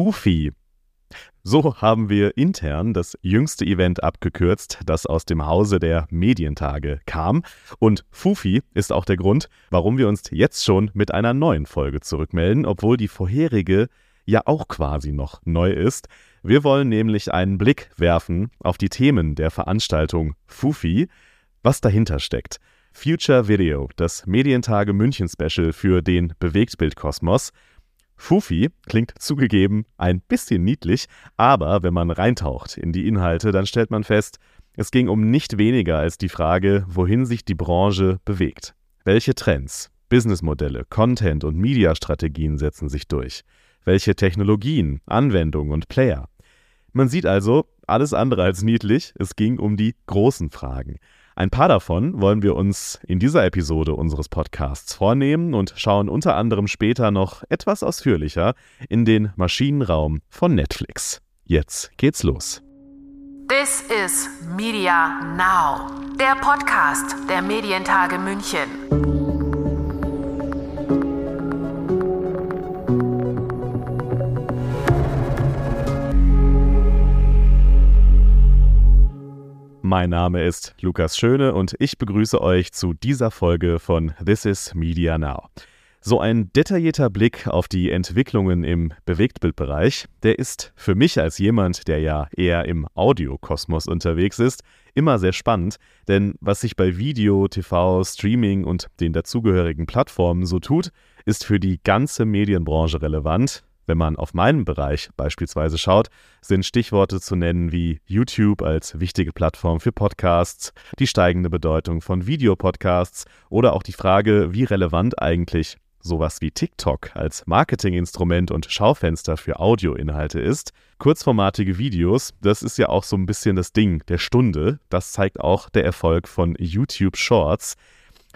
Fufi. So haben wir intern das jüngste Event abgekürzt, das aus dem Hause der Medientage kam. Und Fufi ist auch der Grund, warum wir uns jetzt schon mit einer neuen Folge zurückmelden, obwohl die vorherige ja auch quasi noch neu ist. Wir wollen nämlich einen Blick werfen auf die Themen der Veranstaltung Fufi, was dahinter steckt. Future Video, das Medientage München Special für den Bewegtbildkosmos. Fufi klingt zugegeben ein bisschen niedlich, aber wenn man reintaucht in die Inhalte, dann stellt man fest, es ging um nicht weniger als die Frage, wohin sich die Branche bewegt. Welche Trends, Businessmodelle, Content und Mediastrategien setzen sich durch? Welche Technologien, Anwendungen und Player? Man sieht also, alles andere als niedlich, es ging um die großen Fragen. Ein paar davon wollen wir uns in dieser Episode unseres Podcasts vornehmen und schauen unter anderem später noch etwas ausführlicher in den Maschinenraum von Netflix. Jetzt geht's los. This is Media Now, der Podcast der Medientage München. Mein Name ist Lukas Schöne und ich begrüße euch zu dieser Folge von This is Media Now. So ein detaillierter Blick auf die Entwicklungen im Bewegtbildbereich, der ist für mich als jemand, der ja eher im Audiokosmos unterwegs ist, immer sehr spannend, denn was sich bei Video, TV, Streaming und den dazugehörigen Plattformen so tut, ist für die ganze Medienbranche relevant, wenn man auf meinen Bereich beispielsweise schaut, sind Stichworte zu nennen wie YouTube als wichtige Plattform für Podcasts, die steigende Bedeutung von Videopodcasts oder auch die Frage, wie relevant eigentlich sowas wie TikTok als Marketinginstrument und Schaufenster für Audioinhalte ist. Kurzformatige Videos, das ist ja auch so ein bisschen das Ding der Stunde. Das zeigt auch der Erfolg von YouTube Shorts.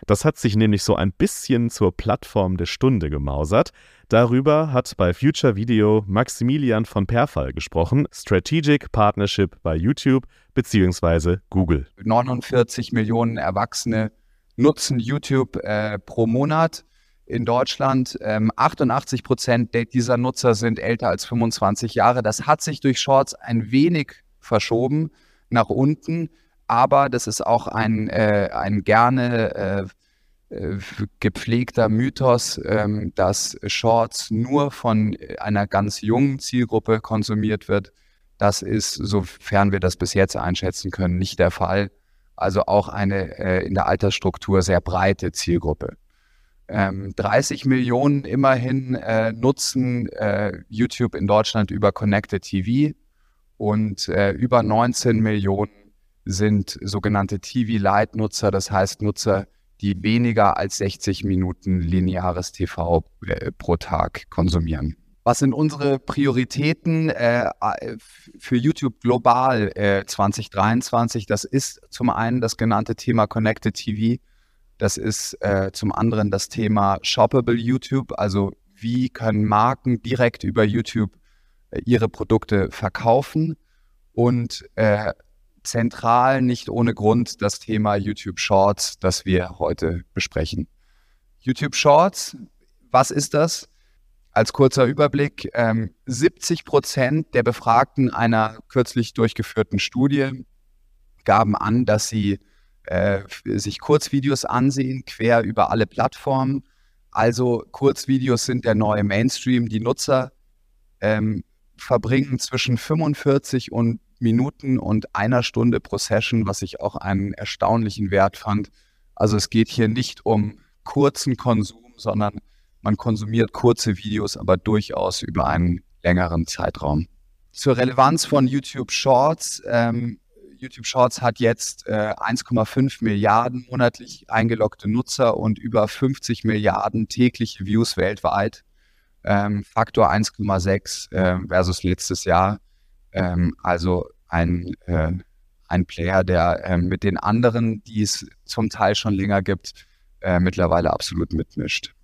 Das hat sich nämlich so ein bisschen zur Plattform der Stunde gemausert. Darüber hat bei Future Video Maximilian von Perfall gesprochen, Strategic Partnership bei YouTube bzw. Google. 49 Millionen Erwachsene nutzen YouTube äh, pro Monat in Deutschland. Ähm, 88 Prozent dieser Nutzer sind älter als 25 Jahre. Das hat sich durch Shorts ein wenig verschoben nach unten aber das ist auch ein, äh, ein gerne äh, äh gepflegter Mythos, ähm, dass Shorts nur von einer ganz jungen Zielgruppe konsumiert wird. Das ist, sofern wir das bis jetzt einschätzen können, nicht der Fall. Also auch eine äh, in der Altersstruktur sehr breite Zielgruppe. Ähm, 30 Millionen immerhin äh, nutzen äh, YouTube in Deutschland über Connected TV und über 19 Millionen sind sogenannte TV-Lite-Nutzer, das heißt Nutzer, die weniger als 60 Minuten lineares TV äh, pro Tag konsumieren. Was sind unsere Prioritäten äh, für YouTube global äh, 2023? Das ist zum einen das genannte Thema Connected TV. Das ist äh, zum anderen das Thema Shoppable YouTube, also wie können Marken direkt über YouTube äh, ihre Produkte verkaufen. Und äh, zentral, nicht ohne Grund das Thema YouTube Shorts, das wir heute besprechen. YouTube Shorts, was ist das? Als kurzer Überblick, ähm, 70 Prozent der Befragten einer kürzlich durchgeführten Studie gaben an, dass sie äh, sich Kurzvideos ansehen, quer über alle Plattformen. Also Kurzvideos sind der neue Mainstream. Die Nutzer ähm, verbringen zwischen 45 und Minuten und einer Stunde pro Session, was ich auch einen erstaunlichen Wert fand. Also es geht hier nicht um kurzen Konsum, sondern man konsumiert kurze Videos, aber durchaus über einen längeren Zeitraum. Zur Relevanz von YouTube Shorts. Ähm, YouTube Shorts hat jetzt äh, 1,5 Milliarden monatlich eingeloggte Nutzer und über 50 Milliarden tägliche Views weltweit. Ähm, Faktor 1,6 äh, versus letztes Jahr. Ähm, also ein, äh, ein Player, der äh, mit den anderen, die es zum Teil schon länger gibt, äh, mittlerweile absolut mitmischt.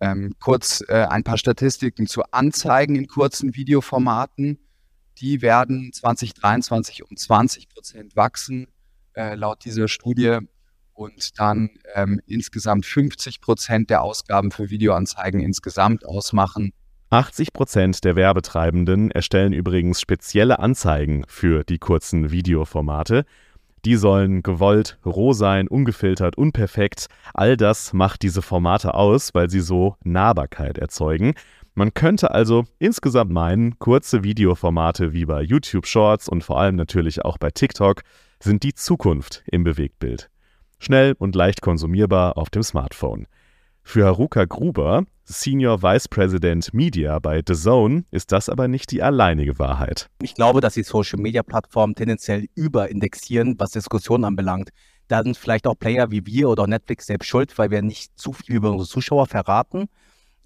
Ähm, kurz äh, ein paar Statistiken zu Anzeigen in kurzen Videoformaten. Die werden 2023 um 20 Prozent wachsen, äh, laut dieser Studie. Und dann ähm, insgesamt 50 Prozent der Ausgaben für Videoanzeigen insgesamt ausmachen. 80 Prozent der Werbetreibenden erstellen übrigens spezielle Anzeigen für die kurzen Videoformate. Die sollen gewollt, roh sein, ungefiltert, unperfekt. All das macht diese Formate aus, weil sie so Nahbarkeit erzeugen. Man könnte also insgesamt meinen, kurze Videoformate wie bei YouTube Shorts und vor allem natürlich auch bei TikTok sind die Zukunft im Bewegtbild. Schnell und leicht konsumierbar auf dem Smartphone. Für Haruka Gruber, Senior Vice President Media bei The Zone, ist das aber nicht die alleinige Wahrheit. Ich glaube, dass die Social-Media-Plattformen tendenziell überindexieren, was Diskussionen anbelangt. Da sind vielleicht auch Player wie wir oder Netflix selbst schuld, weil wir nicht zu viel über unsere Zuschauer verraten.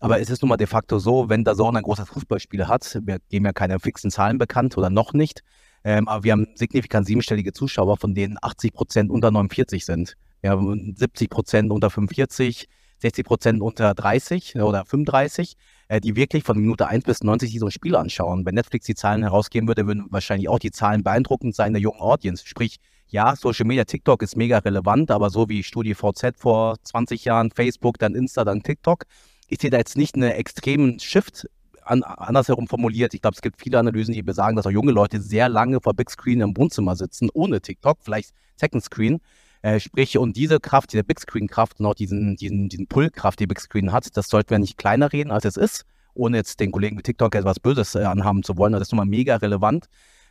Aber es ist nun mal de facto so, wenn The Zone ein großes Fußballspiel hat, wir geben ja keine fixen Zahlen bekannt oder noch nicht, ähm, aber wir haben signifikant siebenstellige Zuschauer, von denen 80 Prozent unter 49 sind. Wir haben 70 Prozent unter 45, 60 Prozent unter 30 oder 35, äh, die wirklich von Minute 1 bis 90 sich so ein Spiel anschauen. Wenn Netflix die Zahlen herausgeben würde, würden wahrscheinlich auch die Zahlen beeindruckend sein der jungen Audience. Sprich, ja, Social Media, TikTok ist mega relevant, aber so wie Studie VZ vor 20 Jahren, Facebook, dann Insta, dann TikTok, ich sehe da jetzt nicht einen extremen Shift an, andersherum formuliert. Ich glaube, es gibt viele Analysen, die besagen, dass auch junge Leute sehr lange vor Big Screen im Wohnzimmer sitzen, ohne TikTok, vielleicht Second Screen. Äh, sprich, und diese Kraft, diese Big Screen-Kraft und auch diesen, diesen, diesen Pull-Kraft, die Big Screen hat, das sollten wir nicht kleiner reden, als es ist, ohne jetzt den Kollegen mit TikTok etwas Böses äh, anhaben zu wollen. Das ist nun mal mega relevant.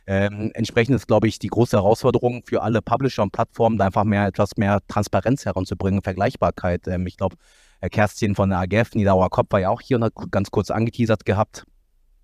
Ähm, entsprechend ist, glaube ich, die große Herausforderung für alle Publisher und Plattformen, da einfach mehr etwas mehr Transparenz heranzubringen, Vergleichbarkeit. Ähm, ich glaube, äh, Kerstin von der AGF, Niedauer Kopf, war ja auch hier und hat ganz kurz angeteasert gehabt.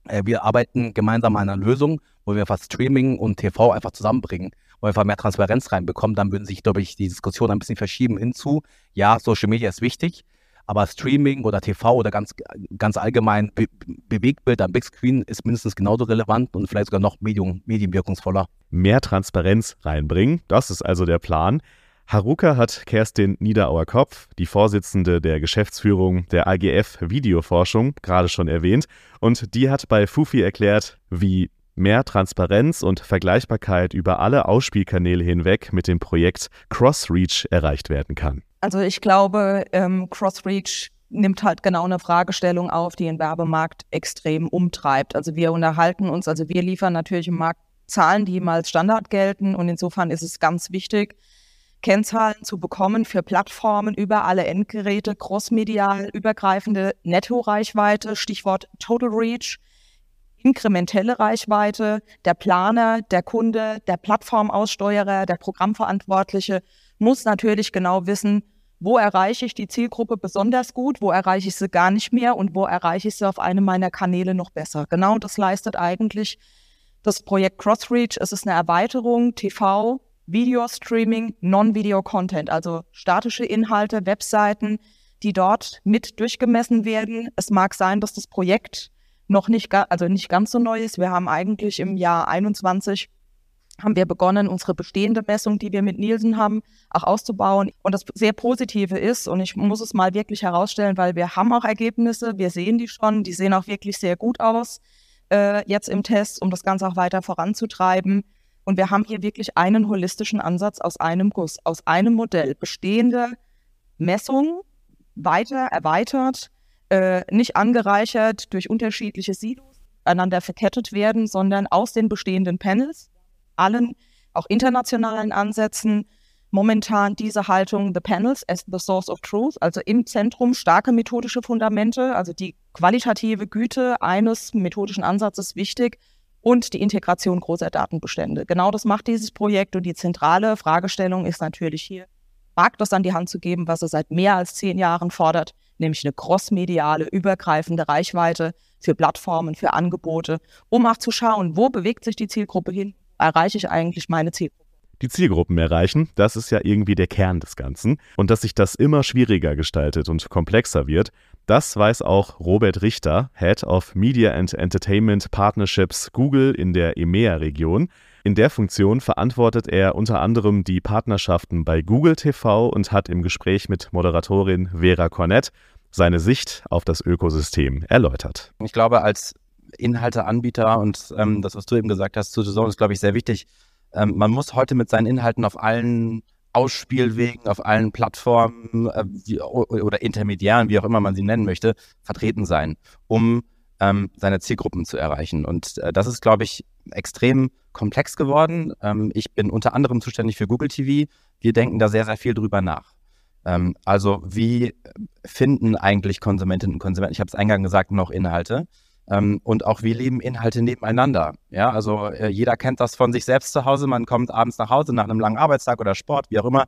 Äh, wir arbeiten gemeinsam an einer Lösung, wo wir fast Streaming und TV einfach zusammenbringen wir einfach mehr Transparenz reinbekommen, dann würden sich, glaube ich, die Diskussion ein bisschen verschieben hinzu, ja, Social Media ist wichtig, aber Streaming oder TV oder ganz, ganz allgemein Be Bewegtbild am Big Screen ist mindestens genauso relevant und vielleicht sogar noch medium, medienwirkungsvoller. Mehr Transparenz reinbringen, das ist also der Plan. Haruka hat Kerstin Niederauer-Kopf, die Vorsitzende der Geschäftsführung der AGF Videoforschung, gerade schon erwähnt. Und die hat bei Fufi erklärt, wie mehr Transparenz und Vergleichbarkeit über alle Ausspielkanäle hinweg mit dem Projekt Crossreach erreicht werden kann. Also ich glaube, ähm, Crossreach nimmt halt genau eine Fragestellung auf, die den Werbemarkt extrem umtreibt. Also wir unterhalten uns, also wir liefern natürlich im Markt Zahlen, die mal als Standard gelten und insofern ist es ganz wichtig, Kennzahlen zu bekommen für Plattformen über alle Endgeräte, crossmedial übergreifende Nettoreichweite, Stichwort Total Reach, inkrementelle Reichweite. Der Planer, der Kunde, der Plattformaussteuerer, der Programmverantwortliche muss natürlich genau wissen, wo erreiche ich die Zielgruppe besonders gut, wo erreiche ich sie gar nicht mehr und wo erreiche ich sie auf einem meiner Kanäle noch besser. Genau das leistet eigentlich das Projekt Crossreach. Es ist eine Erweiterung TV, Video-Streaming, Non-Video-Content, also statische Inhalte, Webseiten, die dort mit durchgemessen werden. Es mag sein, dass das Projekt noch nicht, also nicht ganz so neu ist. Wir haben eigentlich im Jahr 21 haben wir begonnen, unsere bestehende Messung, die wir mit Nielsen haben, auch auszubauen. Und das sehr Positive ist, und ich muss es mal wirklich herausstellen, weil wir haben auch Ergebnisse, wir sehen die schon, die sehen auch wirklich sehr gut aus äh, jetzt im Test, um das Ganze auch weiter voranzutreiben. Und wir haben hier wirklich einen holistischen Ansatz aus einem Guss, aus einem Modell. Bestehende Messungen weiter erweitert äh, nicht angereichert durch unterschiedliche Silos einander verkettet werden, sondern aus den bestehenden Panels, allen auch internationalen Ansätzen, momentan diese Haltung, the panels as the source of truth, also im Zentrum starke methodische Fundamente, also die qualitative Güte eines methodischen Ansatzes wichtig und die Integration großer Datenbestände. Genau das macht dieses Projekt und die zentrale Fragestellung ist natürlich hier, Markt das an die Hand zu geben, was er seit mehr als zehn Jahren fordert, nämlich eine crossmediale, übergreifende Reichweite für Plattformen, für Angebote, um auch zu schauen, wo bewegt sich die Zielgruppe hin, erreiche ich eigentlich meine Zielgruppe. Die Zielgruppen erreichen, das ist ja irgendwie der Kern des Ganzen. Und dass sich das immer schwieriger gestaltet und komplexer wird, das weiß auch Robert Richter, Head of Media and Entertainment Partnerships Google in der EMEA-Region. In der Funktion verantwortet er unter anderem die Partnerschaften bei Google TV und hat im Gespräch mit Moderatorin Vera Cornett seine Sicht auf das Ökosystem erläutert. Ich glaube, als Inhalteanbieter und ähm, das, was du eben gesagt hast, zu Saison ist, glaube ich, sehr wichtig. Ähm, man muss heute mit seinen Inhalten auf allen Ausspielwegen, auf allen Plattformen äh, wie, oder Intermediären, wie auch immer man sie nennen möchte, vertreten sein, um ähm, seine Zielgruppen zu erreichen. Und äh, das ist, glaube ich, extrem komplex geworden. Ähm, ich bin unter anderem zuständig für Google TV. Wir denken da sehr, sehr viel drüber nach. Ähm, also wie finden eigentlich Konsumentinnen und Konsumenten, ich habe es eingangs gesagt, noch Inhalte? Ähm, und auch wir leben Inhalte nebeneinander. Ja, also äh, jeder kennt das von sich selbst zu Hause. Man kommt abends nach Hause nach einem langen Arbeitstag oder Sport, wie auch immer.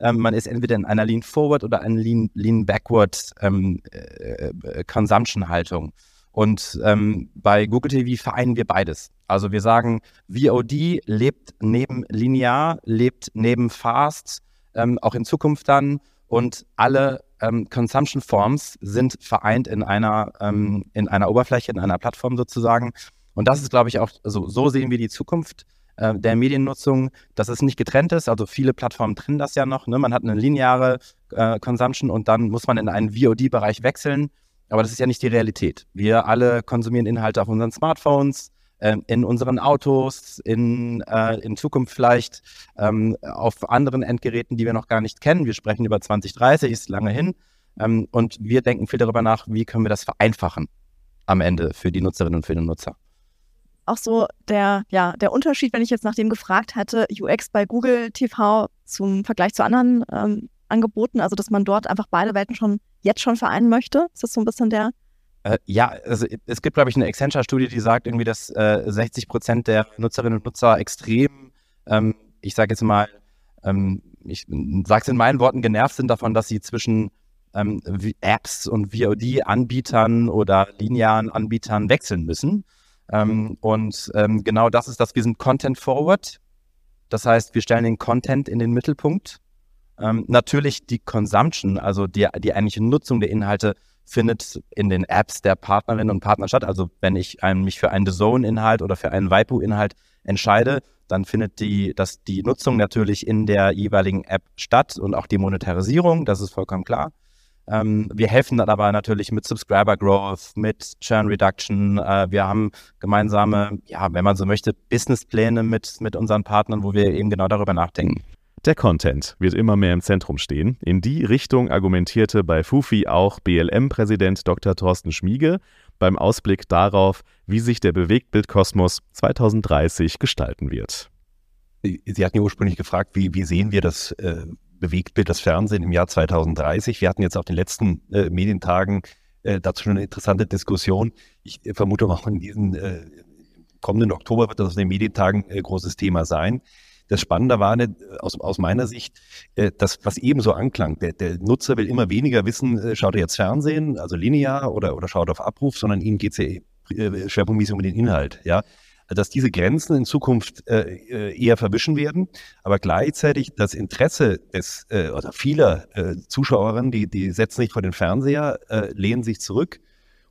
Ähm, man ist entweder in einer Lean Forward oder einer Lean, Lean Backward ähm, äh, äh, Consumption Haltung. Und ähm, bei Google TV vereinen wir beides. Also wir sagen, VOD lebt neben linear, lebt neben fast, ähm, auch in Zukunft dann. Und alle ähm, Consumption Forms sind vereint in einer, ähm, in einer Oberfläche, in einer Plattform sozusagen. Und das ist, glaube ich, auch, also so sehen wir die Zukunft äh, der Mediennutzung, dass es nicht getrennt ist. Also viele Plattformen trennen das ja noch. Ne? Man hat eine lineare äh, Consumption und dann muss man in einen VOD-Bereich wechseln. Aber das ist ja nicht die Realität. Wir alle konsumieren Inhalte auf unseren Smartphones, äh, in unseren Autos, in, äh, in Zukunft vielleicht ähm, auf anderen Endgeräten, die wir noch gar nicht kennen. Wir sprechen über 2030, ist lange hin. Ähm, und wir denken viel darüber nach, wie können wir das vereinfachen am Ende für die Nutzerinnen und für den Nutzer. Auch so der, ja, der Unterschied, wenn ich jetzt nach dem gefragt hätte, UX bei Google TV zum Vergleich zu anderen ähm, Angeboten, also dass man dort einfach beide Welten schon jetzt schon vereinen möchte? Ist das so ein bisschen der äh, ja, also es gibt, glaube ich, eine Accenture-Studie, die sagt irgendwie, dass äh, 60 Prozent der Nutzerinnen und Nutzer extrem, ähm, ich sage jetzt mal, ähm, ich sage es in meinen Worten, genervt sind davon, dass sie zwischen ähm, Apps und VOD-Anbietern oder linearen Anbietern wechseln müssen. Ähm, und ähm, genau das ist das, wir sind Content Forward. Das heißt, wir stellen den Content in den Mittelpunkt. Ähm, natürlich die Consumption, also die, die eigentliche Nutzung der Inhalte, findet in den Apps der Partnerinnen und Partner statt. Also wenn ich ein, mich für einen The Zone-Inhalt oder für einen Waipu-Inhalt entscheide, dann findet die, das, die Nutzung natürlich in der jeweiligen App statt und auch die Monetarisierung, das ist vollkommen klar. Ähm, wir helfen dann aber natürlich mit Subscriber Growth, mit Churn Reduction. Äh, wir haben gemeinsame, ja, wenn man so möchte, Businesspläne mit, mit unseren Partnern, wo wir eben genau darüber nachdenken. Der Content wird immer mehr im Zentrum stehen. In die Richtung argumentierte bei Fufi auch BLM-Präsident Dr. Thorsten Schmiege beim Ausblick darauf, wie sich der Bewegtbildkosmos 2030 gestalten wird. Sie hatten ja ursprünglich gefragt, wie, wie sehen wir das äh, Bewegtbild, das Fernsehen im Jahr 2030? Wir hatten jetzt auf den letzten äh, Medientagen äh, dazu eine interessante Diskussion. Ich äh, vermute auch in diesem äh, kommenden Oktober wird das auf den Medientagen äh, großes Thema sein. Das Spannende war nicht, äh, aus, aus meiner Sicht, äh, das, was eben so anklang. Der, der Nutzer will immer weniger wissen, äh, schaut er jetzt Fernsehen, also linear oder, oder schaut auf Abruf, sondern ihm geht es ja äh, schwerpunktmäßig um den Inhalt. Ja, dass diese Grenzen in Zukunft äh, eher verwischen werden, aber gleichzeitig das Interesse des äh, oder vieler äh, Zuschauerinnen, die, die setzen sich vor den Fernseher, äh, lehnen sich zurück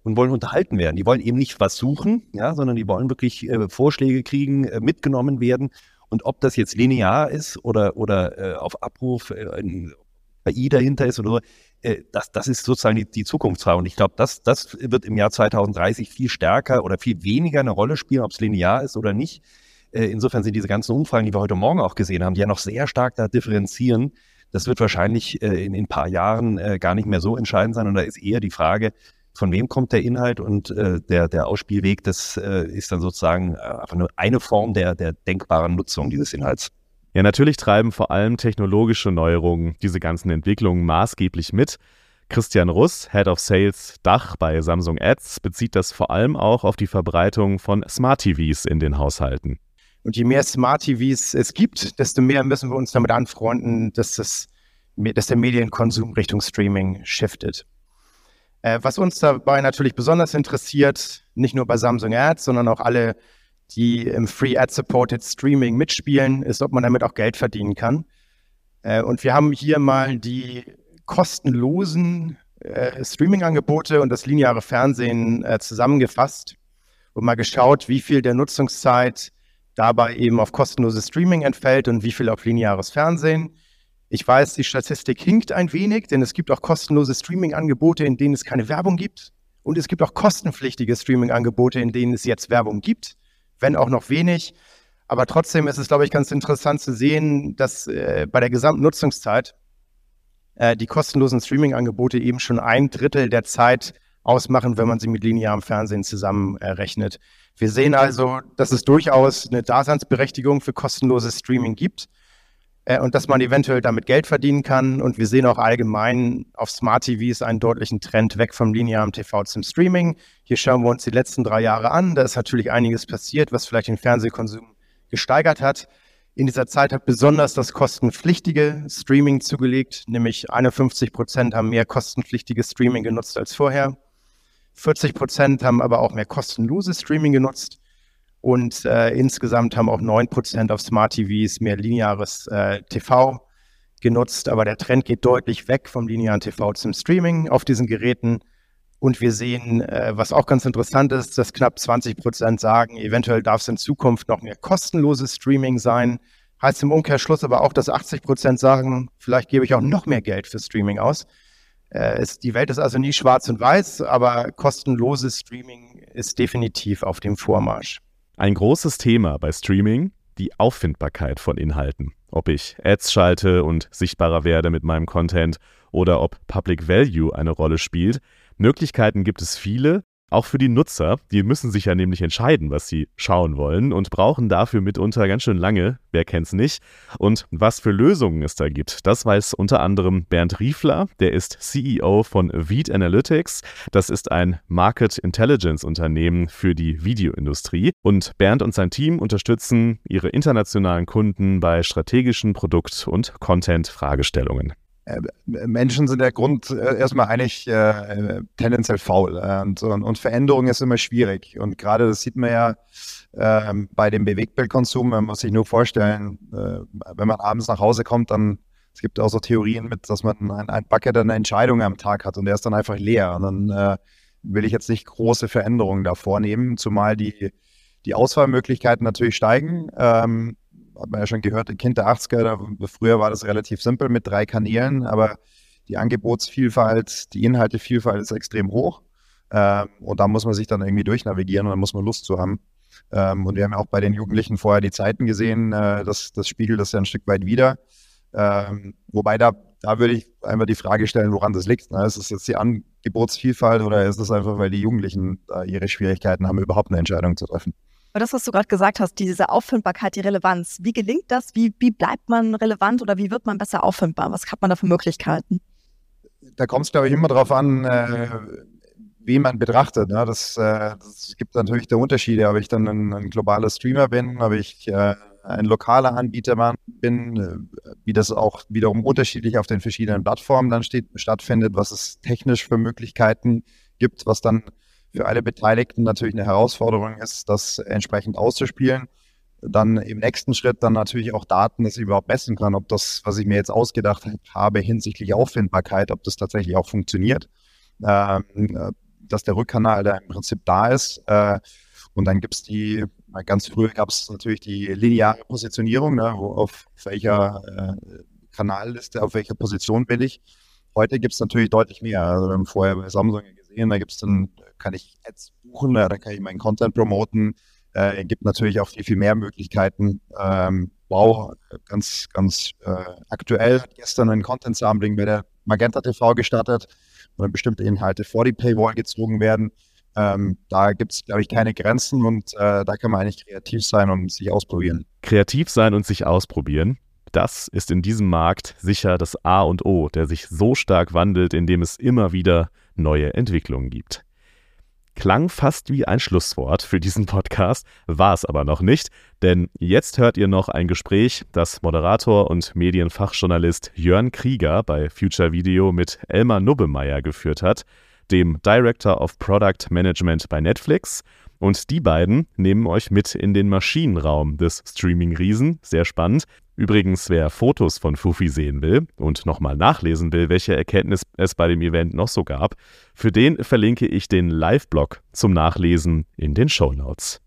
und wollen unterhalten werden. Die wollen eben nicht was suchen, ja, sondern die wollen wirklich äh, Vorschläge kriegen, äh, mitgenommen werden und ob das jetzt linear ist oder, oder äh, auf Abruf äh, ein KI dahinter ist oder äh, das, das ist sozusagen die, die Zukunftsfrage. Und ich glaube, das, das wird im Jahr 2030 viel stärker oder viel weniger eine Rolle spielen, ob es linear ist oder nicht. Äh, insofern sind diese ganzen Umfragen, die wir heute Morgen auch gesehen haben, die ja noch sehr stark da differenzieren. Das wird wahrscheinlich äh, in, in ein paar Jahren äh, gar nicht mehr so entscheidend sein. Und da ist eher die Frage, von wem kommt der Inhalt und äh, der, der Ausspielweg, das äh, ist dann sozusagen äh, einfach nur eine Form der, der denkbaren Nutzung dieses Inhalts. Ja, natürlich treiben vor allem technologische Neuerungen diese ganzen Entwicklungen maßgeblich mit. Christian Russ, Head of Sales Dach bei Samsung Ads, bezieht das vor allem auch auf die Verbreitung von Smart TVs in den Haushalten. Und je mehr Smart TVs es gibt, desto mehr müssen wir uns damit anfreunden, dass, das, dass der Medienkonsum Richtung Streaming shiftet. Äh, was uns dabei natürlich besonders interessiert, nicht nur bei Samsung Ads, sondern auch alle, die im Free Ad-Supported Streaming mitspielen, ist, ob man damit auch Geld verdienen kann. Äh, und wir haben hier mal die kostenlosen äh, Streaming-Angebote und das lineare Fernsehen zusammengefasst und mal geschaut, wie viel der Nutzungszeit dabei eben auf kostenloses Streaming entfällt und wie viel auf lineares Fernsehen. Ich weiß, die Statistik hinkt ein wenig, denn es gibt auch kostenlose Streaming-Angebote, in denen es keine Werbung gibt. Und es gibt auch kostenpflichtige Streaming-Angebote, in denen es jetzt Werbung gibt, wenn auch noch wenig. Aber trotzdem ist es, glaube ich, ganz interessant zu sehen, dass äh, bei der gesamten Nutzungszeit äh, die kostenlosen Streaming-Angebote eben schon ein Drittel der Zeit ausmachen, wenn man sie mit linearem Fernsehen zusammenrechnet. Äh, Wir sehen also, dass es durchaus eine Daseinsberechtigung für kostenloses Streaming gibt äh, und dass man eventuell damit Geld verdienen kann. Und wir sehen auch allgemein auf Smart TVs einen deutlichen Trend weg vom linearen TV zum Streaming. Hier schauen wir uns die letzten drei Jahre an. Da ist natürlich einiges passiert, was vielleicht den Fernsehkonsum gesteigert hat. In dieser Zeit hat besonders das kostenpflichtige Streaming zugelegt, nämlich 51 Prozent haben mehr kostenpflichtiges Streaming genutzt als vorher. 40 Prozent haben aber auch mehr kostenloses Streaming genutzt. Und äh, insgesamt haben auch 9 Prozent auf Smart TVs mehr lineares äh, TV genutzt. Aber der Trend geht deutlich weg vom linearen TV zum Streaming auf diesen Geräten. Und wir sehen, äh, was auch ganz interessant ist, dass knapp 20 Prozent sagen, eventuell darf es in Zukunft noch mehr kostenloses Streaming sein. Heißt im Umkehrschluss aber auch, dass 80 Prozent sagen, vielleicht gebe ich auch noch mehr Geld für Streaming aus. Äh, es, die Welt ist also nie schwarz und weiß, aber kostenloses Streaming ist definitiv auf dem Vormarsch. Ein großes Thema bei Streaming, die Auffindbarkeit von Inhalten. Ob ich Ads schalte und sichtbarer werde mit meinem Content oder ob Public Value eine Rolle spielt. Möglichkeiten gibt es viele, auch für die Nutzer, die müssen sich ja nämlich entscheiden, was sie schauen wollen und brauchen dafür mitunter ganz schön lange, wer kennt's nicht. Und was für Lösungen es da gibt, das weiß unter anderem Bernd Riefler, der ist CEO von Veed Analytics. Das ist ein Market Intelligence Unternehmen für die Videoindustrie. Und Bernd und sein Team unterstützen ihre internationalen Kunden bei strategischen Produkt- und Content-Fragestellungen. Äh, Menschen sind der Grund äh, erstmal eigentlich äh, tendenziell faul äh, und, und, Veränderung ist immer schwierig. Und gerade das sieht man ja äh, bei dem Bewegtbildkonsum. Man muss sich nur vorstellen, äh, wenn man abends nach Hause kommt, dann es gibt auch so Theorien mit, dass man ein, ein Bucket eine Entscheidung am Tag hat und der ist dann einfach leer. Und dann will ich jetzt nicht große Veränderungen da vornehmen, zumal die, die Auswahlmöglichkeiten natürlich steigen. Ähm, hat man ja schon gehört, Kind der 80er, da, früher war das relativ simpel mit drei Kanälen, aber die Angebotsvielfalt, die Inhaltevielfalt ist extrem hoch. Ähm, und da muss man sich dann irgendwie durchnavigieren und da muss man Lust zu haben. Ähm, und wir haben ja auch bei den Jugendlichen vorher die Zeiten gesehen, äh, das, das spiegelt das ja ein Stück weit wieder. Ähm, wobei da, da würde ich einfach die Frage stellen, woran das liegt. Ne? Ist es jetzt die Angebotsvielfalt oder ist es einfach, weil die Jugendlichen äh, ihre Schwierigkeiten haben, überhaupt eine Entscheidung zu treffen? Aber das, was du gerade gesagt hast, diese Auffindbarkeit, die Relevanz, wie gelingt das? Wie, wie bleibt man relevant oder wie wird man besser auffindbar? Was hat man da für Möglichkeiten? Da kommt es, glaube ich, immer darauf an, äh, wie man betrachtet. Ne? Das, äh, das gibt natürlich der Unterschiede, ob ich dann ein, ein globaler Streamer bin, ob ich äh, ein lokaler Anbieter bin, äh, wie das auch wiederum unterschiedlich auf den verschiedenen Plattformen dann steht, stattfindet, was es technisch für Möglichkeiten gibt, was dann für alle Beteiligten natürlich eine Herausforderung ist, das entsprechend auszuspielen. Dann im nächsten Schritt dann natürlich auch Daten, dass ich überhaupt messen kann, ob das, was ich mir jetzt ausgedacht habe hinsichtlich Auffindbarkeit, ob das tatsächlich auch funktioniert. Ähm, äh, dass der Rückkanal da im Prinzip da ist. Äh, und dann gibt es die, ganz früher gab es natürlich die lineare Positionierung, ne, wo auf welcher äh, Kanalliste, auf welcher Position bin ich. Heute gibt es natürlich deutlich mehr. Also wir haben vorher bei Samsung gesehen, da gibt es dann kann ich Ads buchen, da kann ich meinen Content promoten. Äh, gibt natürlich auch viel, viel mehr Möglichkeiten. Ähm, wow, ganz, ganz äh, aktuell gestern ein Content Sampling bei der Magenta TV gestartet, wo dann bestimmte Inhalte vor die Paywall gezogen werden. Ähm, da gibt es, glaube ich, keine Grenzen und äh, da kann man eigentlich kreativ sein und sich ausprobieren. Kreativ sein und sich ausprobieren. Das ist in diesem Markt sicher das A und O, der sich so stark wandelt, indem es immer wieder neue Entwicklungen gibt. Klang fast wie ein Schlusswort für diesen Podcast, war es aber noch nicht, denn jetzt hört ihr noch ein Gespräch, das Moderator und Medienfachjournalist Jörn Krieger bei Future Video mit Elmar Nubbemeyer geführt hat, dem Director of Product Management bei Netflix. Und die beiden nehmen euch mit in den Maschinenraum des Streaming-Riesen. Sehr spannend. Übrigens, wer Fotos von Fufi sehen will und nochmal nachlesen will, welche Erkenntnis es bei dem Event noch so gab, für den verlinke ich den Live-Blog zum Nachlesen in den Show Notes.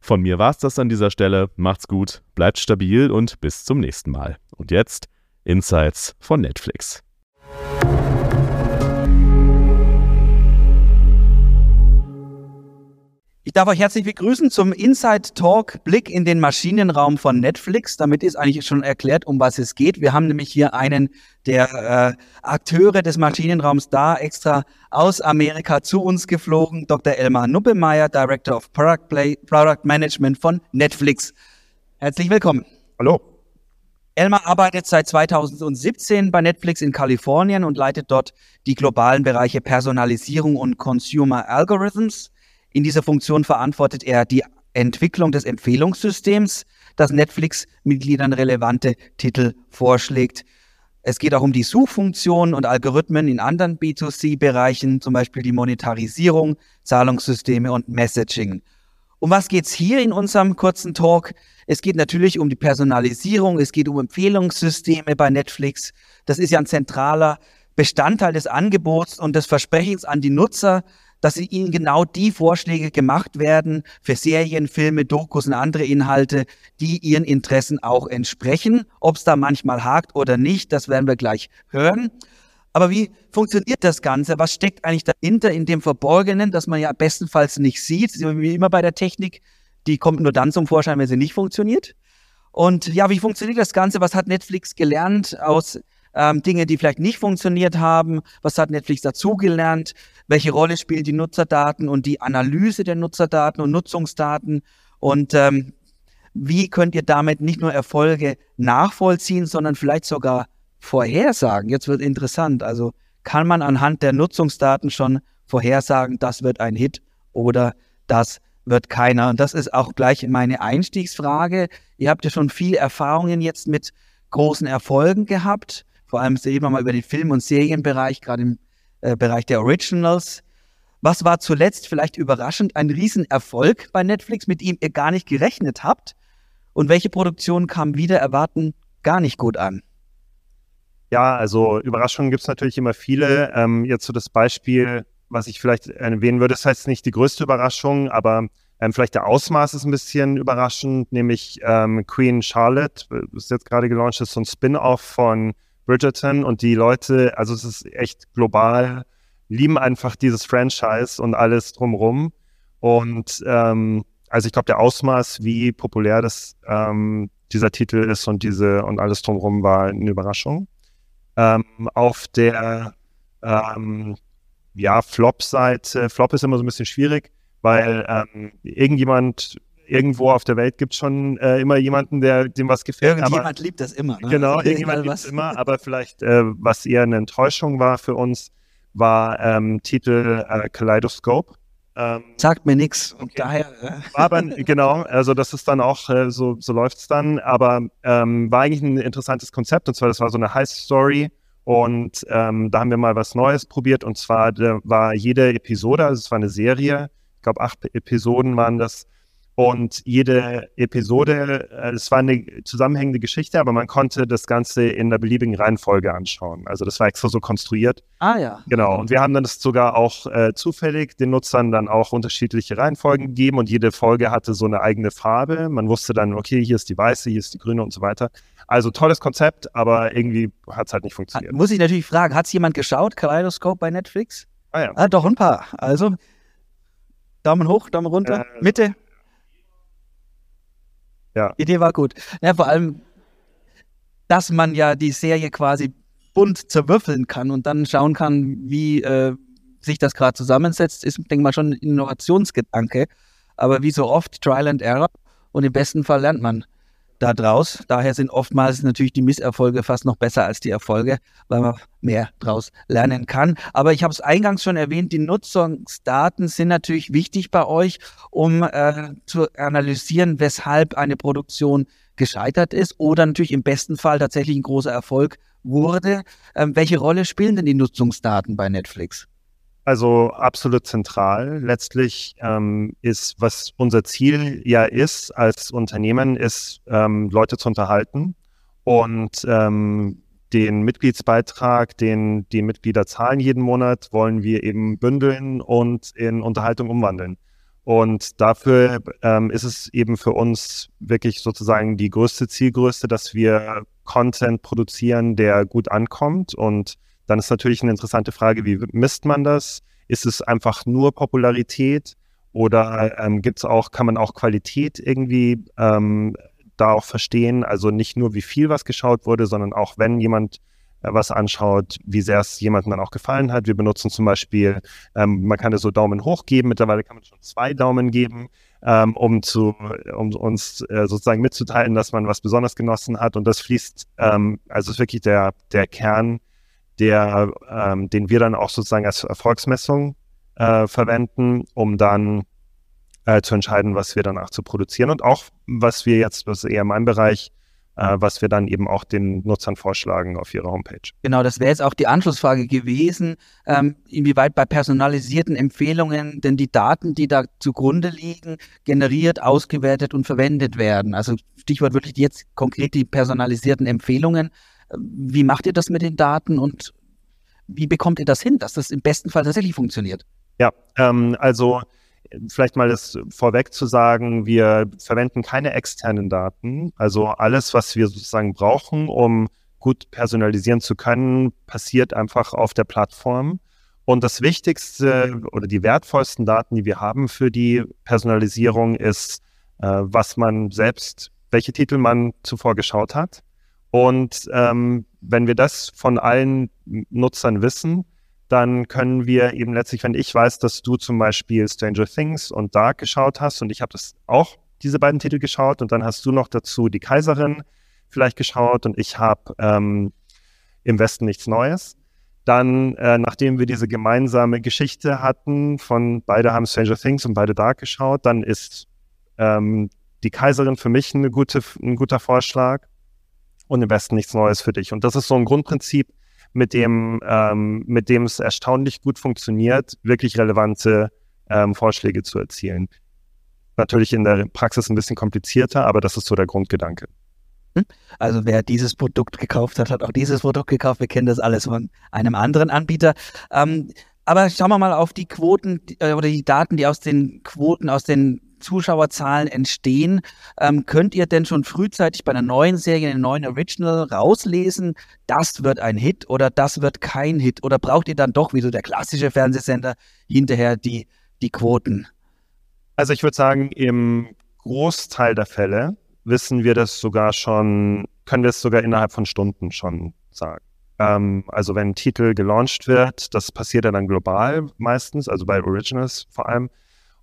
Von mir war es das an dieser Stelle. Macht's gut, bleibt stabil und bis zum nächsten Mal. Und jetzt Insights von Netflix. Ich darf euch herzlich begrüßen zum Inside Talk Blick in den Maschinenraum von Netflix. Damit ist eigentlich schon erklärt, um was es geht. Wir haben nämlich hier einen der äh, Akteure des Maschinenraums da extra aus Amerika zu uns geflogen, Dr. Elmar Nuppemeier, Director of Product, Play, Product Management von Netflix. Herzlich willkommen. Hallo. Elmar arbeitet seit 2017 bei Netflix in Kalifornien und leitet dort die globalen Bereiche Personalisierung und Consumer Algorithms. In dieser Funktion verantwortet er die Entwicklung des Empfehlungssystems, das Netflix-Mitgliedern relevante Titel vorschlägt. Es geht auch um die Suchfunktion und Algorithmen in anderen B2C-Bereichen, zum Beispiel die Monetarisierung, Zahlungssysteme und Messaging. Um was geht's hier in unserem kurzen Talk? Es geht natürlich um die Personalisierung, es geht um Empfehlungssysteme bei Netflix. Das ist ja ein zentraler Bestandteil des Angebots und des Versprechens an die Nutzer, dass ihnen genau die Vorschläge gemacht werden für Serien, Filme, Dokus und andere Inhalte, die ihren Interessen auch entsprechen. Ob es da manchmal hakt oder nicht, das werden wir gleich hören. Aber wie funktioniert das Ganze? Was steckt eigentlich dahinter in dem Verborgenen, das man ja bestenfalls nicht sieht? Wie immer bei der Technik, die kommt nur dann zum Vorschein, wenn sie nicht funktioniert. Und ja, wie funktioniert das Ganze? Was hat Netflix gelernt aus ähm, Dinge, die vielleicht nicht funktioniert haben? Was hat Netflix dazugelernt? Welche Rolle spielen die Nutzerdaten und die Analyse der Nutzerdaten und Nutzungsdaten? Und ähm, wie könnt ihr damit nicht nur Erfolge nachvollziehen, sondern vielleicht sogar vorhersagen? Jetzt wird interessant. Also kann man anhand der Nutzungsdaten schon vorhersagen, das wird ein Hit oder das wird keiner. Und das ist auch gleich meine Einstiegsfrage. Ihr habt ja schon viel Erfahrungen jetzt mit großen Erfolgen gehabt. Vor allem sehen wir mal über den Film- und Serienbereich, gerade im äh, Bereich der Originals. Was war zuletzt vielleicht überraschend ein Riesenerfolg bei Netflix, mit dem ihr gar nicht gerechnet habt? Und welche Produktion kam wieder erwarten gar nicht gut an? Ja, also Überraschungen gibt es natürlich immer viele. Ähm, jetzt so das Beispiel, was ich vielleicht erwähnen würde, das heißt nicht die größte Überraschung, aber ähm, vielleicht der Ausmaß ist ein bisschen überraschend, nämlich ähm, Queen Charlotte, das ist jetzt gerade gelauncht, ist so ein Spin-off von Bridgerton und die Leute, also es ist echt global, lieben einfach dieses Franchise und alles drumrum. Und ähm, also ich glaube, der Ausmaß, wie populär das ähm, dieser Titel ist und diese und alles drumrum war eine Überraschung. Ähm, auf der ähm, ja, Flop-Seite, Flop ist immer so ein bisschen schwierig, weil ähm, irgendjemand irgendwo auf der Welt gibt es schon äh, immer jemanden, der dem was gefällt. Irgendjemand aber, liebt das immer. Ne? Genau, also irgendjemand liebt es immer, aber vielleicht, äh, was eher eine Enttäuschung war für uns, war ähm, Titel äh, Kaleidoscope. Ähm, Sagt mir nichts. Okay. daher. Äh. Aber genau, also das ist dann auch, äh, so, so läuft es dann. Aber ähm, war eigentlich ein interessantes Konzept und zwar, das war so eine Heist-Story. Und ähm, da haben wir mal was Neues probiert und zwar war jede Episode, also es war eine Serie, ich glaube acht Episoden waren das, und jede Episode, äh, es war eine zusammenhängende Geschichte, aber man konnte das Ganze in der beliebigen Reihenfolge anschauen. Also das war extra so konstruiert. Ah ja. Genau. Und wir haben dann das sogar auch äh, zufällig den Nutzern dann auch unterschiedliche Reihenfolgen gegeben und jede Folge hatte so eine eigene Farbe. Man wusste dann, okay, hier ist die weiße, hier ist die grüne und so weiter. Also tolles Konzept, aber irgendwie hat es halt nicht funktioniert. Muss ich natürlich fragen, hat es jemand geschaut, Kaleidoscope bei Netflix? Ah ja. Ah, doch ein paar. Also Daumen hoch, Daumen runter, äh, Mitte. Ja. Die Idee war gut. Ja, vor allem, dass man ja die Serie quasi bunt zerwürfeln kann und dann schauen kann, wie äh, sich das gerade zusammensetzt, ist, denke ich mal, schon ein Innovationsgedanke. Aber wie so oft, Trial and Error. Und im besten Fall lernt man da draus. Daher sind oftmals natürlich die Misserfolge fast noch besser als die Erfolge, weil man mehr draus lernen kann. Aber ich habe es eingangs schon erwähnt, die Nutzungsdaten sind natürlich wichtig bei euch, um äh, zu analysieren, weshalb eine Produktion gescheitert ist oder natürlich im besten Fall tatsächlich ein großer Erfolg wurde. Ähm, welche Rolle spielen denn die Nutzungsdaten bei Netflix? Also absolut zentral. Letztlich ähm, ist, was unser Ziel ja ist als Unternehmen, ist, ähm, Leute zu unterhalten und ähm, den Mitgliedsbeitrag, den die Mitglieder zahlen jeden Monat, wollen wir eben bündeln und in Unterhaltung umwandeln. Und dafür ähm, ist es eben für uns wirklich sozusagen die größte Zielgröße, dass wir Content produzieren, der gut ankommt und dann ist natürlich eine interessante Frage, wie misst man das? Ist es einfach nur Popularität Oder ähm, gibt's auch, kann man auch Qualität irgendwie ähm, da auch verstehen? Also nicht nur, wie viel was geschaut wurde, sondern auch, wenn jemand äh, was anschaut, wie sehr es jemandem dann auch gefallen hat. Wir benutzen zum Beispiel, ähm, man kann ja so Daumen hoch geben, mittlerweile kann man schon zwei Daumen geben, ähm, um, zu, um uns äh, sozusagen mitzuteilen, dass man was besonders genossen hat. Und das fließt, ähm, also ist wirklich der, der Kern, der, ähm, den wir dann auch sozusagen als Erfolgsmessung äh, verwenden, um dann äh, zu entscheiden, was wir danach zu produzieren und auch, was wir jetzt, das ist eher mein Bereich, äh, was wir dann eben auch den Nutzern vorschlagen auf ihrer Homepage. Genau, das wäre jetzt auch die Anschlussfrage gewesen, ähm, inwieweit bei personalisierten Empfehlungen denn die Daten, die da zugrunde liegen, generiert, ausgewertet und verwendet werden. Also Stichwort wirklich jetzt konkret die personalisierten Empfehlungen. Wie macht ihr das mit den Daten und wie bekommt ihr das hin, dass das im besten Fall tatsächlich funktioniert? Ja, ähm, also vielleicht mal das vorweg zu sagen, wir verwenden keine externen Daten. Also alles, was wir sozusagen brauchen, um gut personalisieren zu können, passiert einfach auf der Plattform. Und das Wichtigste oder die wertvollsten Daten, die wir haben für die Personalisierung, ist, äh, was man selbst, welche Titel man zuvor geschaut hat. Und ähm, wenn wir das von allen Nutzern wissen, dann können wir eben letztlich, wenn ich weiß, dass du zum Beispiel Stranger Things und Dark geschaut hast und ich habe das auch, diese beiden Titel geschaut und dann hast du noch dazu die Kaiserin vielleicht geschaut und ich habe ähm, im Westen nichts Neues. Dann, äh, nachdem wir diese gemeinsame Geschichte hatten, von beide haben Stranger Things und beide Dark geschaut, dann ist ähm, die Kaiserin für mich eine gute, ein guter Vorschlag und im Westen nichts Neues für dich. Und das ist so ein Grundprinzip, mit dem, ähm, mit dem es erstaunlich gut funktioniert, wirklich relevante ähm, Vorschläge zu erzielen. Natürlich in der Praxis ein bisschen komplizierter, aber das ist so der Grundgedanke. Hm? Also wer dieses Produkt gekauft hat, hat auch dieses Produkt gekauft. Wir kennen das alles von einem anderen Anbieter. Ähm, aber schauen wir mal auf die Quoten äh, oder die Daten, die aus den Quoten, aus den Zuschauerzahlen entstehen. Ähm, könnt ihr denn schon frühzeitig bei einer neuen Serie, einem neuen Original rauslesen, das wird ein Hit oder das wird kein Hit? Oder braucht ihr dann doch, wie so der klassische Fernsehsender, hinterher die, die Quoten? Also ich würde sagen, im Großteil der Fälle wissen wir das sogar schon, können wir es sogar innerhalb von Stunden schon sagen. Ähm, also wenn ein Titel gelauncht wird, das passiert ja dann global meistens, also bei Originals vor allem,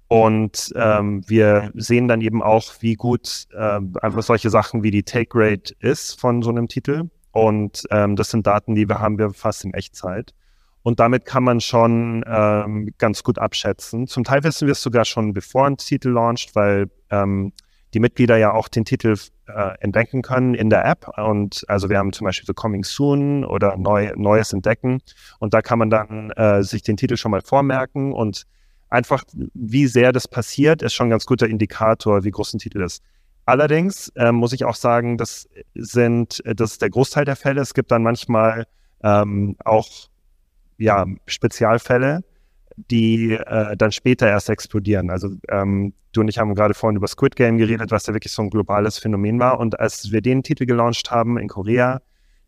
und ähm, wir sehen dann eben auch, wie gut äh, einfach solche Sachen wie die Take Rate ist von so einem Titel. Und ähm, das sind Daten, die wir haben wir fast in Echtzeit. Und damit kann man schon ähm, ganz gut abschätzen. Zum Teil wissen wir es sogar schon, bevor ein Titel launcht, weil ähm, die Mitglieder ja auch den Titel äh, entdecken können in der App. Und also wir haben zum Beispiel so Coming Soon oder Neu Neues entdecken. Und da kann man dann äh, sich den Titel schon mal vormerken und einfach, wie sehr das passiert, ist schon ein ganz guter Indikator, wie groß ein Titel ist. Allerdings äh, muss ich auch sagen, das sind, das ist der Großteil der Fälle. Es gibt dann manchmal ähm, auch ja, Spezialfälle, die äh, dann später erst explodieren. Also ähm, du und ich haben gerade vorhin über Squid Game geredet, was ja wirklich so ein globales Phänomen war. Und als wir den Titel gelauncht haben in Korea,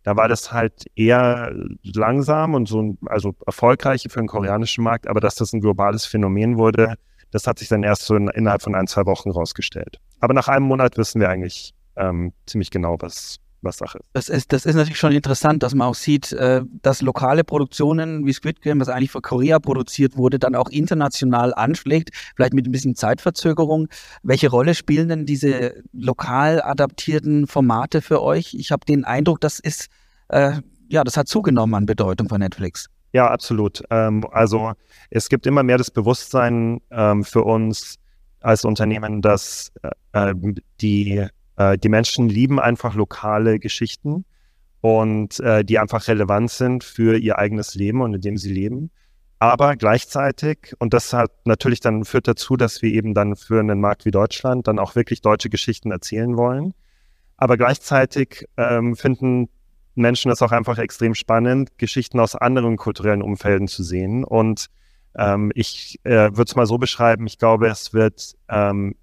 da war das halt eher langsam und so, also erfolgreich für den koreanischen Markt, aber dass das ein globales Phänomen wurde, das hat sich dann erst so in, innerhalb von ein, zwei Wochen rausgestellt. Aber nach einem Monat wissen wir eigentlich ähm, ziemlich genau, was, was Sache ist. Das ist. Das ist natürlich schon interessant, dass man auch sieht, äh, dass lokale Produktionen wie Squid Game, was eigentlich für Korea produziert wurde, dann auch international anschlägt, vielleicht mit ein bisschen Zeitverzögerung. Welche Rolle spielen denn diese lokal adaptierten Formate für euch? Ich habe den Eindruck, das ist, äh, ja, das hat zugenommen an Bedeutung von Netflix. Ja, absolut. Ähm, also es gibt immer mehr das Bewusstsein ähm, für uns als Unternehmen, dass äh, die äh, die Menschen lieben einfach lokale Geschichten und äh, die einfach relevant sind für ihr eigenes Leben und in dem sie leben. Aber gleichzeitig, und das hat natürlich dann führt dazu, dass wir eben dann für einen Markt wie Deutschland dann auch wirklich deutsche Geschichten erzählen wollen. Aber gleichzeitig ähm, finden Menschen das auch einfach extrem spannend, Geschichten aus anderen kulturellen Umfelden zu sehen. Und ähm, ich äh, würde es mal so beschreiben, ich glaube, es wird ähm,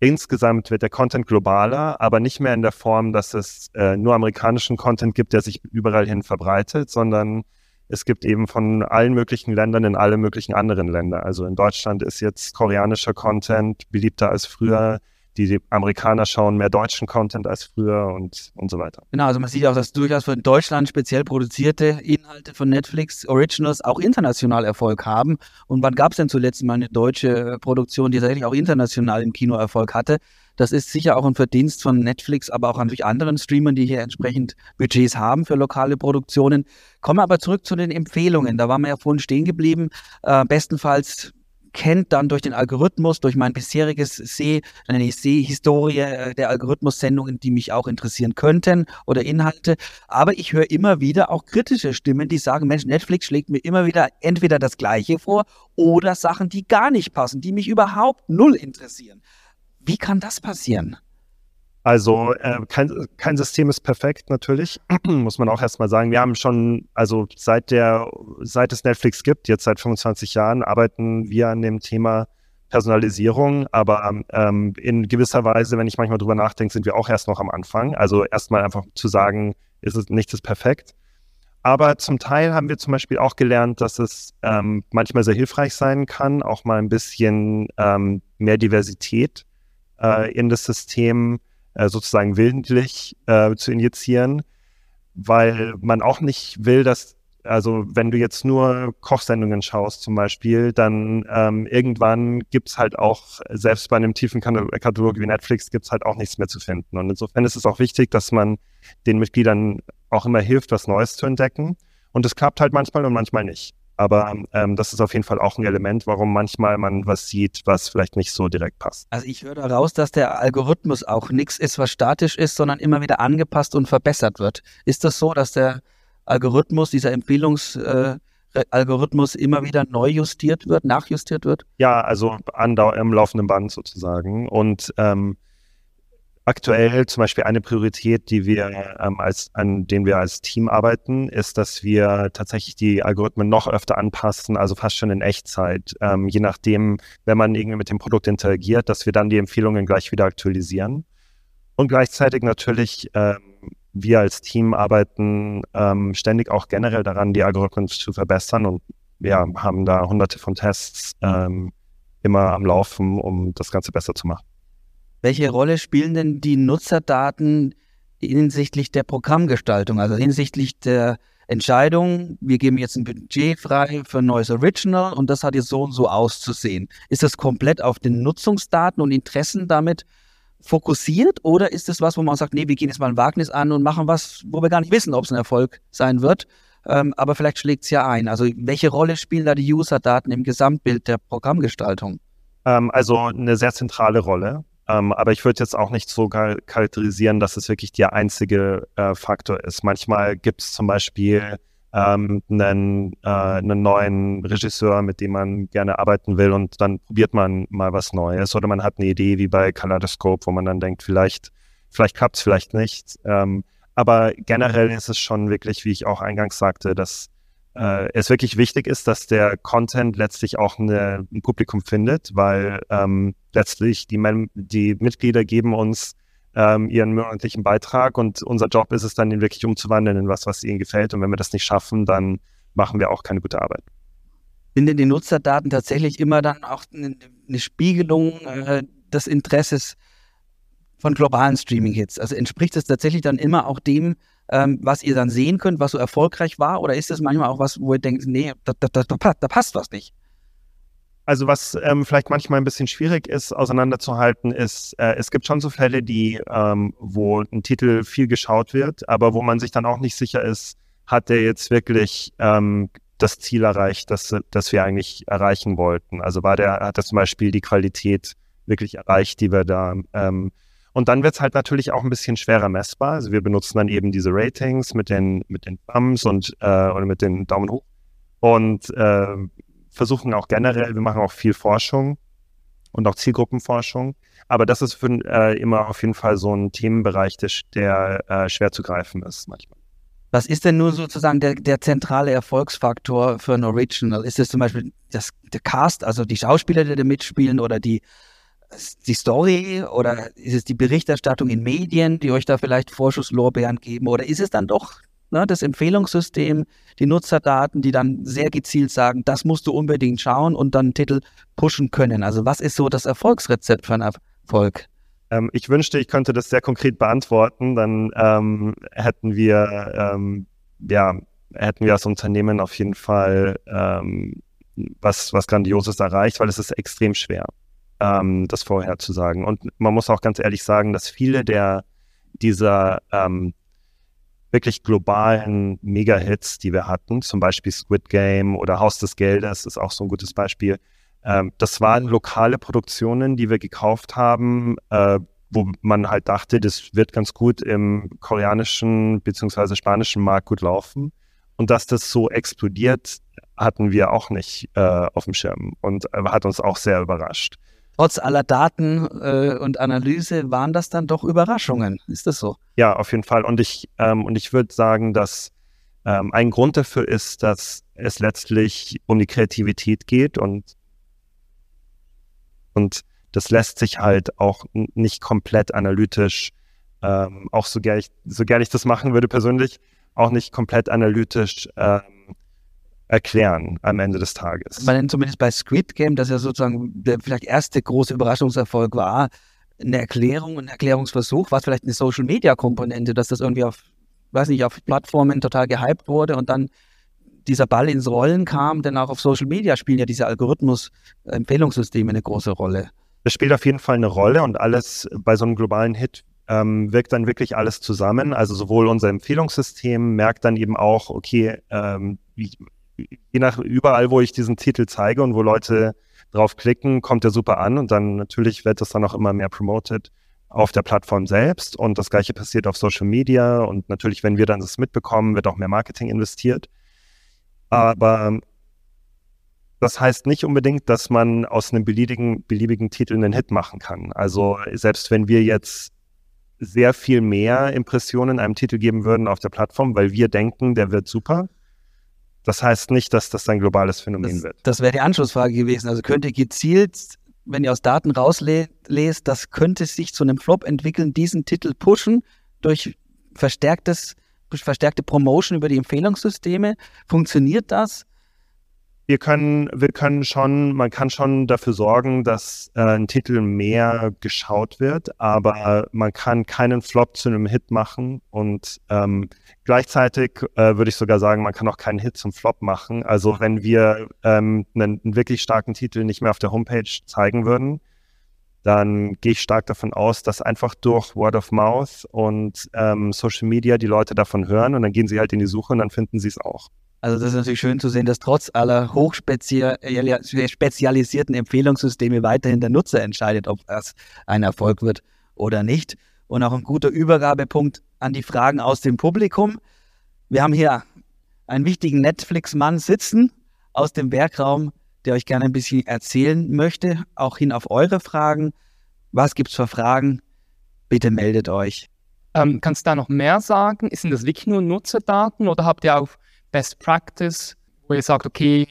insgesamt wird der Content globaler, aber nicht mehr in der Form, dass es äh, nur amerikanischen Content gibt, der sich überall hin verbreitet, sondern es gibt eben von allen möglichen Ländern in alle möglichen anderen Länder. Also in Deutschland ist jetzt koreanischer Content beliebter als früher. Die Amerikaner schauen mehr deutschen Content als früher und, und so weiter. Genau, also man sieht auch, dass durchaus für Deutschland speziell produzierte Inhalte von Netflix Originals auch international Erfolg haben. Und wann gab es denn zuletzt mal eine deutsche Produktion, die tatsächlich auch international im Kino Erfolg hatte? Das ist sicher auch ein Verdienst von Netflix, aber auch natürlich anderen Streamern, die hier entsprechend Budgets haben für lokale Produktionen. Kommen wir aber zurück zu den Empfehlungen. Da waren wir ja vorhin stehen geblieben. Äh, bestenfalls kennt dann durch den Algorithmus, durch mein bisheriges Seh, eine Sehhistorie äh, der Algorithmus-Sendungen, die mich auch interessieren könnten oder Inhalte. Aber ich höre immer wieder auch kritische Stimmen, die sagen, Mensch, Netflix schlägt mir immer wieder entweder das Gleiche vor oder Sachen, die gar nicht passen, die mich überhaupt null interessieren. Wie kann das passieren? Also äh, kein, kein System ist perfekt natürlich, muss man auch erstmal sagen. Wir haben schon, also seit der, seit es Netflix gibt, jetzt seit 25 Jahren, arbeiten wir an dem Thema Personalisierung, aber ähm, in gewisser Weise, wenn ich manchmal drüber nachdenke, sind wir auch erst noch am Anfang. Also erstmal einfach zu sagen, ist es nichts ist perfekt. Aber zum Teil haben wir zum Beispiel auch gelernt, dass es ähm, manchmal sehr hilfreich sein kann, auch mal ein bisschen ähm, mehr Diversität äh, in das System äh, sozusagen willentlich äh, zu injizieren, weil man auch nicht will, dass, also wenn du jetzt nur Kochsendungen schaust zum Beispiel, dann ähm, irgendwann gibt es halt auch, selbst bei einem tiefen Katalog wie Netflix, gibt es halt auch nichts mehr zu finden. Und insofern ist es auch wichtig, dass man den Mitgliedern auch immer hilft, was Neues zu entdecken. Und es klappt halt manchmal und manchmal nicht. Aber ähm, das ist auf jeden Fall auch ein Element, warum manchmal man was sieht, was vielleicht nicht so direkt passt. Also ich höre daraus, dass der Algorithmus auch nichts ist, was statisch ist, sondern immer wieder angepasst und verbessert wird. Ist das so, dass der Algorithmus, dieser Empfehlungsalgorithmus äh, immer wieder neu justiert wird, nachjustiert wird? Ja, also andau im laufenden Band sozusagen. Und ähm, Aktuell zum Beispiel eine Priorität, die wir ähm, als, an denen wir als Team arbeiten, ist, dass wir tatsächlich die Algorithmen noch öfter anpassen, also fast schon in Echtzeit. Ähm, je nachdem, wenn man irgendwie mit dem Produkt interagiert, dass wir dann die Empfehlungen gleich wieder aktualisieren. Und gleichzeitig natürlich, ähm, wir als Team arbeiten ähm, ständig auch generell daran, die Algorithmen zu verbessern und wir haben da hunderte von Tests ähm, immer am Laufen, um das Ganze besser zu machen. Welche Rolle spielen denn die Nutzerdaten hinsichtlich der Programmgestaltung, also hinsichtlich der Entscheidung, wir geben jetzt ein Budget frei für ein neues Original und das hat jetzt so und so auszusehen. Ist das komplett auf den Nutzungsdaten und Interessen damit fokussiert oder ist es was, wo man sagt, nee, wir gehen jetzt mal ein Wagnis an und machen was, wo wir gar nicht wissen, ob es ein Erfolg sein wird, ähm, aber vielleicht schlägt es ja ein. Also welche Rolle spielen da die User-Daten im Gesamtbild der Programmgestaltung? Ähm, also eine sehr zentrale Rolle. Ähm, aber ich würde jetzt auch nicht so charakterisieren, dass es wirklich der einzige äh, Faktor ist. Manchmal gibt es zum Beispiel ähm, einen, äh, einen neuen Regisseur, mit dem man gerne arbeiten will und dann probiert man mal was Neues oder man hat eine Idee wie bei Kaleidoscope, wo man dann denkt, vielleicht, vielleicht klappt es, vielleicht nicht. Ähm, aber generell ist es schon wirklich, wie ich auch eingangs sagte, dass äh, es wirklich wichtig ist, dass der Content letztlich auch eine, ein Publikum findet, weil ähm, letztlich die, die Mitglieder geben uns ähm, ihren monatlichen Beitrag und unser Job ist es dann, ihn wirklich umzuwandeln in was, was ihnen gefällt. Und wenn wir das nicht schaffen, dann machen wir auch keine gute Arbeit. Sind denn die Nutzerdaten tatsächlich immer dann auch eine, eine Spiegelung äh, des Interesses von globalen Streaming-Hits? Also entspricht es tatsächlich dann immer auch dem, ähm, was ihr dann sehen könnt, was so erfolgreich war? Oder ist das manchmal auch was, wo ihr denkt, nee, da, da, da, da passt was nicht? Also was ähm, vielleicht manchmal ein bisschen schwierig ist, auseinanderzuhalten, ist, äh, es gibt schon so Fälle, die, ähm, wo ein Titel viel geschaut wird, aber wo man sich dann auch nicht sicher ist, hat der jetzt wirklich ähm, das Ziel erreicht, das, das wir eigentlich erreichen wollten. Also war der, hat er zum Beispiel die Qualität wirklich erreicht, die wir da ähm, und dann wird es halt natürlich auch ein bisschen schwerer messbar. Also wir benutzen dann eben diese Ratings mit den, mit den Thumbs und äh, oder mit den Daumen hoch und äh, versuchen auch generell, wir machen auch viel Forschung und auch Zielgruppenforschung. Aber das ist für, äh, immer auf jeden Fall so ein Themenbereich, der, der äh, schwer zu greifen ist manchmal. Was ist denn nur sozusagen der, der zentrale Erfolgsfaktor für ein Original? Ist es zum Beispiel das, der Cast, also die Schauspieler, die da mitspielen oder die die Story oder ist es die Berichterstattung in Medien, die euch da vielleicht Vorschusslorbeeren geben oder ist es dann doch ne, das Empfehlungssystem, die Nutzerdaten, die dann sehr gezielt sagen, das musst du unbedingt schauen und dann Titel pushen können. Also was ist so das Erfolgsrezept für einen Erfolg? Ähm, ich wünschte, ich könnte das sehr konkret beantworten. Dann ähm, hätten wir ähm, ja hätten wir als Unternehmen auf jeden Fall ähm, was was Grandioses erreicht, weil es ist extrem schwer, ähm, das vorherzusagen. Und man muss auch ganz ehrlich sagen, dass viele der dieser ähm, wirklich globalen Mega-Hits, die wir hatten, zum Beispiel Squid Game oder Haus des Geldes ist auch so ein gutes Beispiel. Ähm, das waren lokale Produktionen, die wir gekauft haben, äh, wo man halt dachte, das wird ganz gut im koreanischen bzw. spanischen Markt gut laufen. Und dass das so explodiert, hatten wir auch nicht äh, auf dem Schirm und äh, hat uns auch sehr überrascht. Trotz aller Daten äh, und Analyse waren das dann doch Überraschungen. Ist das so? Ja, auf jeden Fall. Und ich, ähm, ich würde sagen, dass ähm, ein Grund dafür ist, dass es letztlich um die Kreativität geht und, und das lässt sich halt auch nicht komplett analytisch, ähm, auch so gerne ich, so gern ich das machen würde persönlich, auch nicht komplett analytisch ähm, erklären am Ende des Tages. Man zumindest bei Squid Game, das ja sozusagen der vielleicht erste große Überraschungserfolg war, eine Erklärung, ein Erklärungsversuch, was vielleicht eine Social Media Komponente, dass das irgendwie auf, weiß nicht, auf Plattformen total gehypt wurde und dann dieser Ball ins Rollen kam, denn auch auf Social Media spielen ja diese Algorithmus-Empfehlungssysteme eine große Rolle. Das spielt auf jeden Fall eine Rolle und alles bei so einem globalen Hit ähm, wirkt dann wirklich alles zusammen. Also sowohl unser Empfehlungssystem merkt dann eben auch, okay, ähm, wie, je nach überall, wo ich diesen Titel zeige und wo Leute drauf klicken, kommt der super an und dann natürlich wird das dann auch immer mehr promoted auf der Plattform selbst und das gleiche passiert auf Social Media und natürlich, wenn wir dann das mitbekommen, wird auch mehr Marketing investiert. Aber das heißt nicht unbedingt, dass man aus einem beliebigen, beliebigen Titel einen Hit machen kann. Also selbst wenn wir jetzt sehr viel mehr Impressionen einem Titel geben würden auf der Plattform, weil wir denken, der wird super, das heißt nicht, dass das ein globales Phänomen das, wird. Das wäre die Anschlussfrage gewesen. Also könnt ihr gezielt, wenn ihr aus Daten rauslest, das könnte sich zu einem Flop entwickeln, diesen Titel pushen durch verstärktes, verstärkte Promotion über die Empfehlungssysteme. Funktioniert das? Wir können, wir können schon, man kann schon dafür sorgen, dass äh, ein Titel mehr geschaut wird, aber man kann keinen Flop zu einem Hit machen und ähm, gleichzeitig äh, würde ich sogar sagen, man kann auch keinen Hit zum Flop machen. Also wenn wir ähm, einen, einen wirklich starken Titel nicht mehr auf der Homepage zeigen würden, dann gehe ich stark davon aus, dass einfach durch Word of Mouth und ähm, Social Media die Leute davon hören und dann gehen sie halt in die Suche und dann finden sie es auch. Also das ist natürlich schön zu sehen, dass trotz aller hochspezialisierten Empfehlungssysteme weiterhin der Nutzer entscheidet, ob es ein Erfolg wird oder nicht. Und auch ein guter Übergabepunkt an die Fragen aus dem Publikum. Wir haben hier einen wichtigen Netflix-Mann sitzen aus dem Werkraum, der euch gerne ein bisschen erzählen möchte, auch hin auf eure Fragen. Was gibt es für Fragen? Bitte meldet euch. Ähm, kannst du da noch mehr sagen? Sind das wirklich nur Nutzerdaten oder habt ihr auch Best Practice, wo ihr sagt, okay,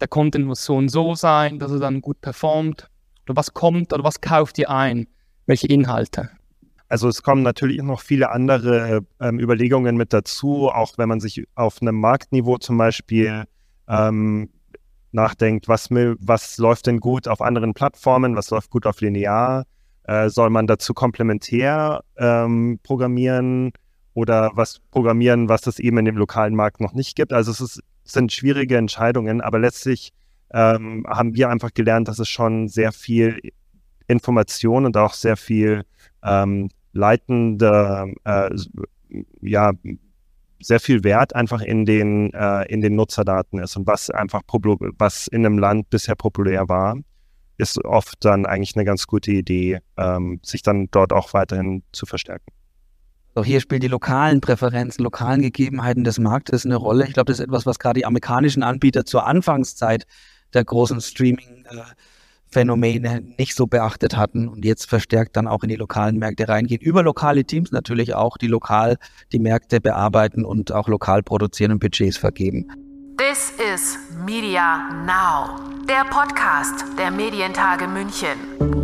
der Content muss so und so sein, dass er dann gut performt? Oder was kommt oder was kauft ihr ein? Welche Inhalte? Also es kommen natürlich noch viele andere ähm, Überlegungen mit dazu, auch wenn man sich auf einem Marktniveau zum Beispiel ähm, nachdenkt, was, was läuft denn gut auf anderen Plattformen, was läuft gut auf Linear, äh, soll man dazu komplementär ähm, programmieren, oder was programmieren, was es eben in dem lokalen Markt noch nicht gibt. Also es ist, sind schwierige Entscheidungen, aber letztlich ähm, haben wir einfach gelernt, dass es schon sehr viel Information und auch sehr viel ähm, leitende, äh, ja, sehr viel Wert einfach in den, äh, in den Nutzerdaten ist und was einfach, was in einem Land bisher populär war, ist oft dann eigentlich eine ganz gute Idee, ähm, sich dann dort auch weiterhin zu verstärken. So, hier spielen die lokalen Präferenzen, lokalen Gegebenheiten des Marktes eine Rolle. Ich glaube, das ist etwas, was gerade die amerikanischen Anbieter zur Anfangszeit der großen Streaming-Phänomene nicht so beachtet hatten und jetzt verstärkt dann auch in die lokalen Märkte reingehen. Über lokale Teams natürlich auch, die lokal die Märkte bearbeiten und auch lokal produzieren und Budgets vergeben. This is Media Now, der Podcast der Medientage München.